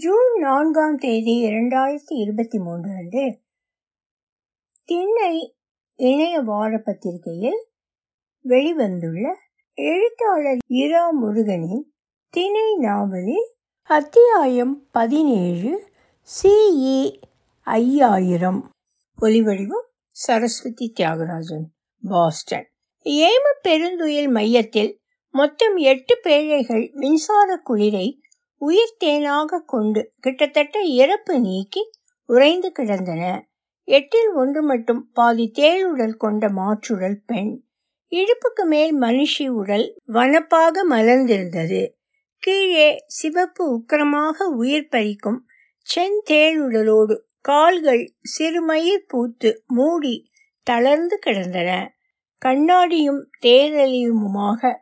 June நான்காம் தேதி இரண்டாயிரத்தி இருபத்தி மூன்று அன்று திண்ணை இணைய வார பத்திரிகையில் வெளிவந்துள்ள எழுத்தாளர் இரா முருகனின் திணை நாவலில் அத்தியாயம் பதினேழு சிஇ ஐயாயிரம். ஒலிவடிவம் சரஸ்வதி தியாகராஜன் பாஸ்டன். ஏம பெருந்துயில் மையத்தில் மொத்தம் எட்டு பேழைகள் மின்சார குளிரை உயிர் தேனாக கொண்டு கிட்டத்தட்ட இறப்பு நீக்கி உறைந்து கிடந்தன. எட்டில் ஒன்று மட்டும் பாதி தேளுடல் கொண்ட மாற்றுடல் பெண். இடுப்புக்கு மேல் மனுஷி உடல் வனப்பாக மலர்ந்திருந்தது. கீழே சிவப்பு உக்கிரமாக உயிர் பறிக்கும் செந்தேளுடலோடு கால்கள் சிறுமயிர் பூத்து மூடி தளர்ந்து கிடந்தன. கண்ணாடியும் தேரலியுமாக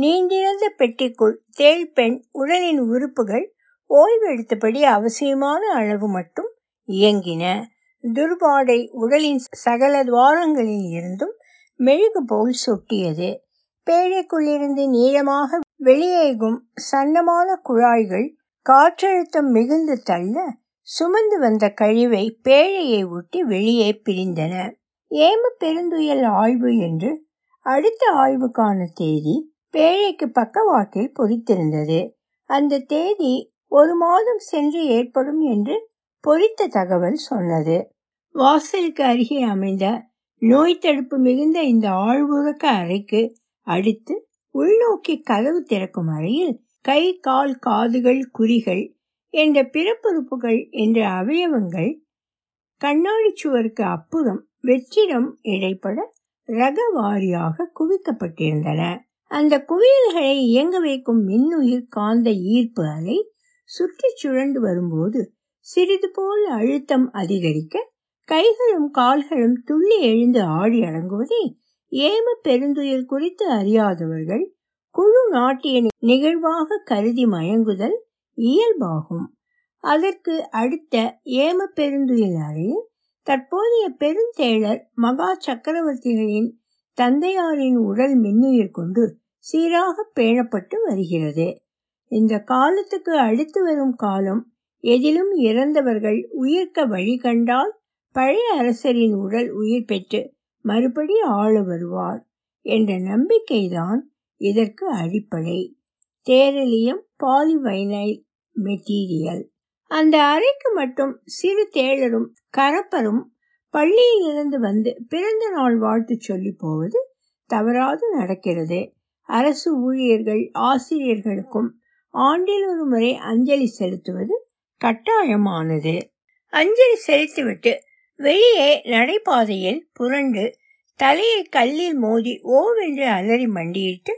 நீண்டிருந்த பெட்டிக்குள் தேள் பெண் உடலின் உறுப்புகள் ஓய்வெடுத்தபடி அவசியமான அளவு மட்டும் இயங்கின. துர்பாடை உடலின் சகல துவாரங்களில் இருந்தும் மெழுகு போல் சொட்டியது. பேழைக்குள்ளிருந்து நீளமாக வெளியேகும் சன்னமான குழாய்கள் காற்றழுத்தம் மிகுந்து தள்ள சுமந்து வந்த கழிவை பேழையை ஒட்டி வெளியே பிரிந்தன. ஏம பெருந்துயல் ஆய்வு என்று அடுத்த ஆய்வுக்கான தேதி பேழைக்கு பக்கவாட்டில் பொறித்திருந்தது. அந்த தேதி ஒரு மாதம் சென்று ஏற்படும் என்று பொறித்த தகவல் சொன்னது. வாசலுக்கு அருகே அமைந்த நோய் தடுப்பு மிகுந்த இந்த ஆழ்வுறக்க அறைக்கு அடுத்து உள்நோக்கி கதவு திறக்கும் அறையில் கை கால் காதுகள் குறிகள் என்ற பிறப்புறுப்புகள் என்ற அவயவங்கள் கண்ணாடி சுவருக்கு அப்புறம் வெற்றிடம் இடைப்பட ரக வாரியாக குவிக்கப்பட்டிருந்தன. அந்த குவியல்களை இயங்க வைக்கும் மின்னுயிர் காந்த ஈர்ப்பு அலை சுற்றி சுழண்டு வரும்போது சிறிது போல் அழுத்தம் அதிகரிக்க கைகளும் கால்களும் துள்ளி எழுந்து ஆடி அடங்குவதை ஏம பெருந்துயில் குறித்து அறியாதவர்கள் குழு நாட்டிய நிகழ்வாக கருதி மயங்குதல் இயல்பாகும். அதற்கு அடுத்த ஏம பெருந்துயில் அறையில் தற்போதைய பெருந்தேழர் மகா சக்கரவர்த்திகளின் தந்தையாரின் உடல் மின்னுயிர் கொண்டு சீராக பேணப்பட்டு வருகிறது. இந்த காலத்துக்கு அடுத்து வரும் காலம் எதிலும் இறந்தவர்கள் உயிர்க்க வழி கண்டால் பழைய அரசரின் உடல் உயிர் பெற்று மறுபடி ஆள வருவார் என்ற நம்பிக்கைதான் இதற்கு அடிப்படை. தேரலியம் பாலிவைனைல் மெட்டீரியல். அந்த அறைக்கு மட்டும் சிறு தேளரும் கரப்பரும் பள்ளியிலிருந்து வந்து பிறந்த நாள் வாழ்த்து சொல்லி போவது தவறாது நடக்கிறது. அரசு ஊழியர்கள் ஆசிரியர்களுக்கும் ஆண்டில் ஒரு முறை அஞ்சலி செலுத்துவது கட்டாயமானது. அஞ்சலி செலுத்திவிட்டு வெளியே நடைபாதையில் புரண்டு தலையை கல்லில் மோதி ஓவென்று அலறி மண்டியிட்டு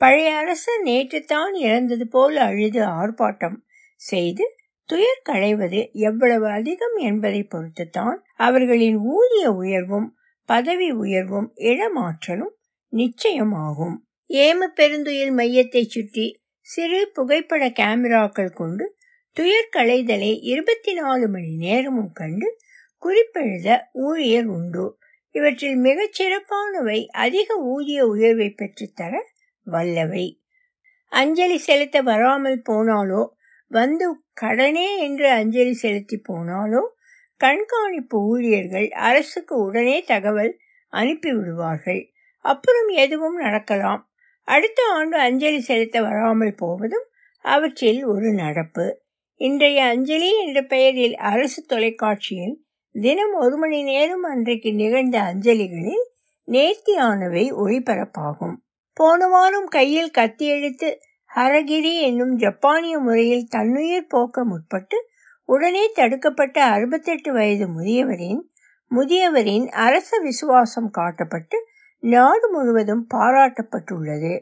பழைய அரசர் நேற்றுத்தான் இறந்தது போல் அழுது ஆர்ப்பாட்டம் செய்து துயர் களைவது எவ்வளவு அதிகம் என்பதை பொறுத்துத்தான் அவர்களின் ஊதிய உயர்வும் பதவி உயர்வும் இடமாற்றலும் நிச்சயமாகும். ஏம பெருந்துயில் மையத்தை சுற்றி சிறு புகைப்பட கேமராக்கள் கொண்டு துயர் களைதலை இருபத்தி நாலு மணி நேரமும் கண்டு குறிப்பெழுத ஊழியர் உண்டு. இவற்றில் மிகச் சிறப்பானவை அதிக ஊதிய உயர்வை பெற்றுத்தர வல்லவை. அஞ்சலி செலுத்த வராமல் போனாலோ வந்து கடனே என்று அஞ்சலி செலுத்தி போனாலோ கண்காணிப்பு ஊழியர்கள் அரசுக்கு உடனே தகவல் அனுப்பிவிடுவார்கள். அப்புறம் எதுவும் நடக்கலாம். அடுத்த ஆண்டு அஞ்சலி செலுத்த வராமல் போவதும் அவற்றில் ஒரு நடப்பு. இன்றைய அஞ்சலி என்ற பெயரில் அரசு தொலைக்காட்சியில் தினம் ஒரு மணி நேரம் அன்றைக்கு நிகழ்ந்த அஞ்சலிகளில் நேர்த்தியானவை ஒளிபரப்பாகும். போன வாரம் கையில் கத்தி எடுத்து ஹரகிரி என்னும் ஜப்பானிய முறையில் தன்னுயிர் போக்க முற்பட்டு உடனே தடுக்கப்பட்ட அறுபத்தெட்டு வயது முதியவரின் முதியவரின் அரச விசுவாசம் காட்டப்பட்டு நாடு முழுவதும் பாராட்டப்பட்டுள்ளது.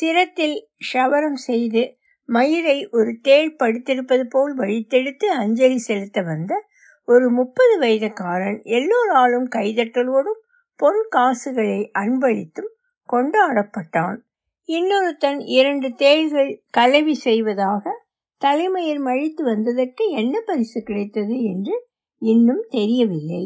சிரத்தில் ஷவரம் செய்து மயிரை ஒரு தேள் படுத்திருப்பது போல் வழித்தெடுத்து அஞ்சலி செலுத்த வந்த ஒரு முப்பது வயதுக்காரன் எல்லோராலும் கைதட்டலோடும் பொன் காசுகளை அன்பளித்தும் கொண்டாடப்பட்டான். இன்னொருத்தன் இரண்டு தேள்கள் கலவி செய்வதாக தலைமையில் மழித்து வந்ததற்கு என்ன பரிசு கிடைத்தது என்று இன்னும் தெரியவில்லை.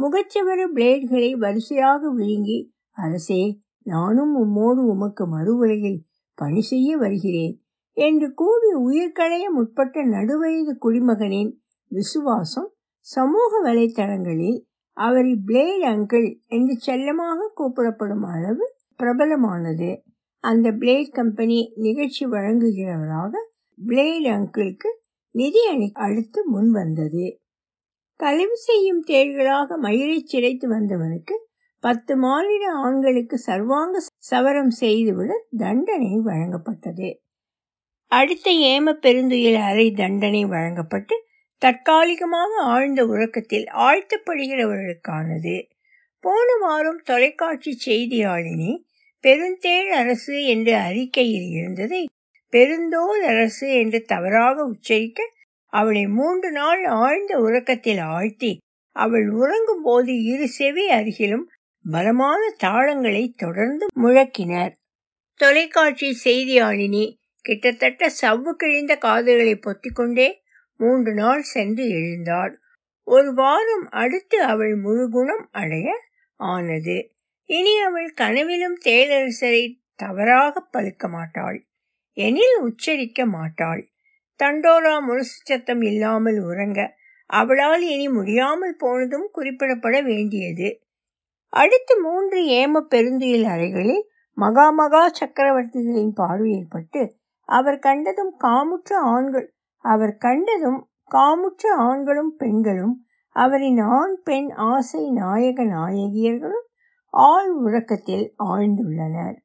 முகச்சவர பிளேட்களை வரிசையாக விழுங்கி அரசே நானும் உம்மோடு உமக்கு மறு உலகில் பணி செய்ய வருகிறேன் என்று கூவி உயிர்களைய முற்பட்ட நடுவயது குடிமகனின் விசுவாசம் சமூக வலைத்தளங்களில் அவரை பிளேட் அங்கிள் என்று செல்லமாக கூப்பிடப்படும் அளவு பிரபலமானது. அந்த பிளேட் கம்பெனி நிகழ்ச்சி வழங்குகிறவராக பிளேட் அங்கிளுக்கு நிதி அணி அளித்து முன் வந்தது கழிவு செய்யும் தேள்களாக மயிரை சிரைத்து வந்தவனுக்கு பத்து மாநில ஆண்களுக்கு சர்வாங்க சவரம் செய்துவிட தண்டனை வழங்கப்பட்டது. அடுத்த ஏம பெருந்துயில் அறை தண்டனை வழங்கப்பட்டு தற்காலிகமாக ஆழ்ந்த உறக்கத்தில் ஆழ்த்தப்படுகிறவர்களுக்கானது. போன வாரம் தொலைக்காட்சி செய்தியாளினி பெருந்தேள் அரசு என்று அறிக்கையில் இருந்ததை பெருந்தோல் அரசு என்று தவறாக உச்சரிக்க அவளை மூன்று நாள் ஆழ்ந்த உறக்கத்தில் ஆழ்த்தி அவள் உறங்கும் போது இரு செவி அருகிலும் பலமான தாளங்களை தொடர்ந்து முழக்கினர். தொலைக்காட்சி செய்தியாளினி கிட்டத்தட்ட சவ்வு கிழிந்த காதுகளை பொத்திக்கொண்டே மூன்று நாள் சென்று எழுந்தாள். ஒரு வாரம் அடுத்து அவள் முழு குணம் அடைய ஆனது. இனி அவள் கனவிலும் தேளரசரை தவறாக பழுக்க மாட்டாள். எனில் உச்சரிக்க மாட்டாள். தண்டோரா முரசு சத்தம் இல்லாமல் உறங்க. அவளால் இனி முடியாமல் போனதும் குறிப்பிடப்பட வேண்டியது. அடுத்த மூன்று ஏம பெருந்துயில் அறைகளில் மகா மகா சக்கரவர்த்திகளின் பார்வையில் பட்டு அவர் கண்டதும் காமுற்ற ஆண்கள் அவர் கண்டதும் காமுற்ற ஆண்களும் பெண்களும் அவரின் ஆண் பெண் ஆசை நாயக நாயகியர்களும் ஆள் உறக்கத்தில் ஆழ்ந்துள்ளனர்.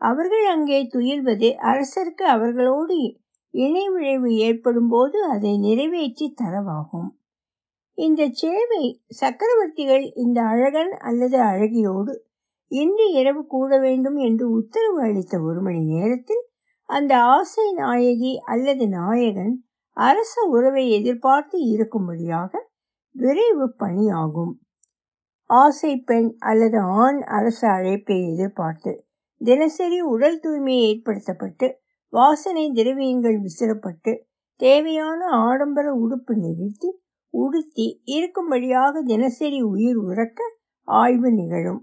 அவர்கள் அங்கே துயில்வது அரசருக்கு அவர்களோடு இணை விளைவு ஏற்படும் போது அதை நிறைவேற்றி தரவாகும். இந்த சேவை சக்கரவர்த்திகள் இந்த அழகன் அல்லது அழகியோடு இன்று இரவு கூட வேண்டும் என்று உத்தரவு அளித்த ஒரு மணி நேரத்தில் அந்த ஆசை நாயகி அல்லது நாயகன் அரச உறவை எதிர்பார்த்து இருக்கும்படியாக விரைவு பணியாகும். ஆசை பெண் அல்லது ஆண் அரச அழைப்பை எதிர்பார்த்து தினசரி உடல் தூய்மை ஏற்படுத்தப்பட்டு வாசனை திரவியங்கள் விசிறப்பட்டு தேவையான ஆடம்பர உடுப்பு நிகழ்த்தி உடுத்தி இருக்கும்படியாக தினசரி உயிர் உறக்க ஆய்வு நிகழும்.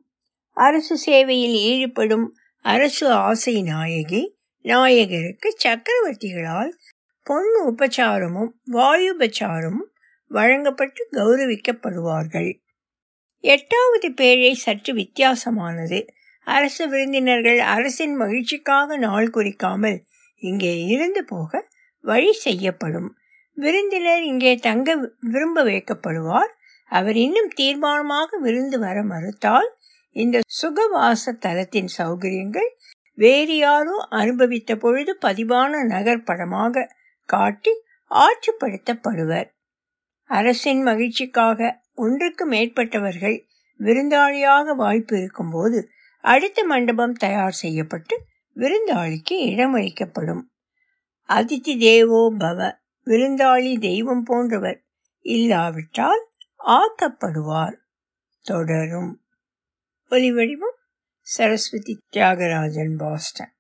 அரசு சேவையில் ஈடுபடும் அரசு ஆசை நாயகி நாயகருக்கு சக்கரவர்த்திகளால் பொன் உபச்சாரமும் வாயுபச்சாரமும் வழங்கப்பட்டு கௌரவிக்கப்படுவார்கள். எட்டாவது பேழை சற்று வித்தியாசமானது. அரசு விருந்தினர்கள் அரசின் மகிழ்ச்சிக்காக நாள் குறிக்காமல் இங்கே இருந்து போக வழி செய்யப்படும். விருந்தினர் இங்கே தங்க விரும்ப வைக்கப்படுவார். அவர் இன்னும் தீர்மானமாக விருந்து வர மறுத்தால் இந்த சுகவாச தலத்தின் சௌகரியங்கள் வேறு யாரோ அனுபவித்த பொழுது பதிவான நகர்படமாக காட்டி ஆட்சிப்படுத்தப்படுவர் அரசின் மகிழ்ச்சிக்காக ஒன்றுக்கு மேற்பட்டவர்கள் விருந்தாளியாக வாய்ப்பு இருக்கும்போது அடுத்த மண்டபம் தயார் செய்யப்பட்டு விருந்தாளிக்கு இடமளிக்கப்படும். அதிதி தேவோ பவ விருந்தாளி தெய்வம் போன்றவர் இல்லாவிட்டால் ஆக்கப்படுவார் தொடரும். ஒலிவடிவம் சரஸ்வதி தியாகராஜன் பாஸ்டன்.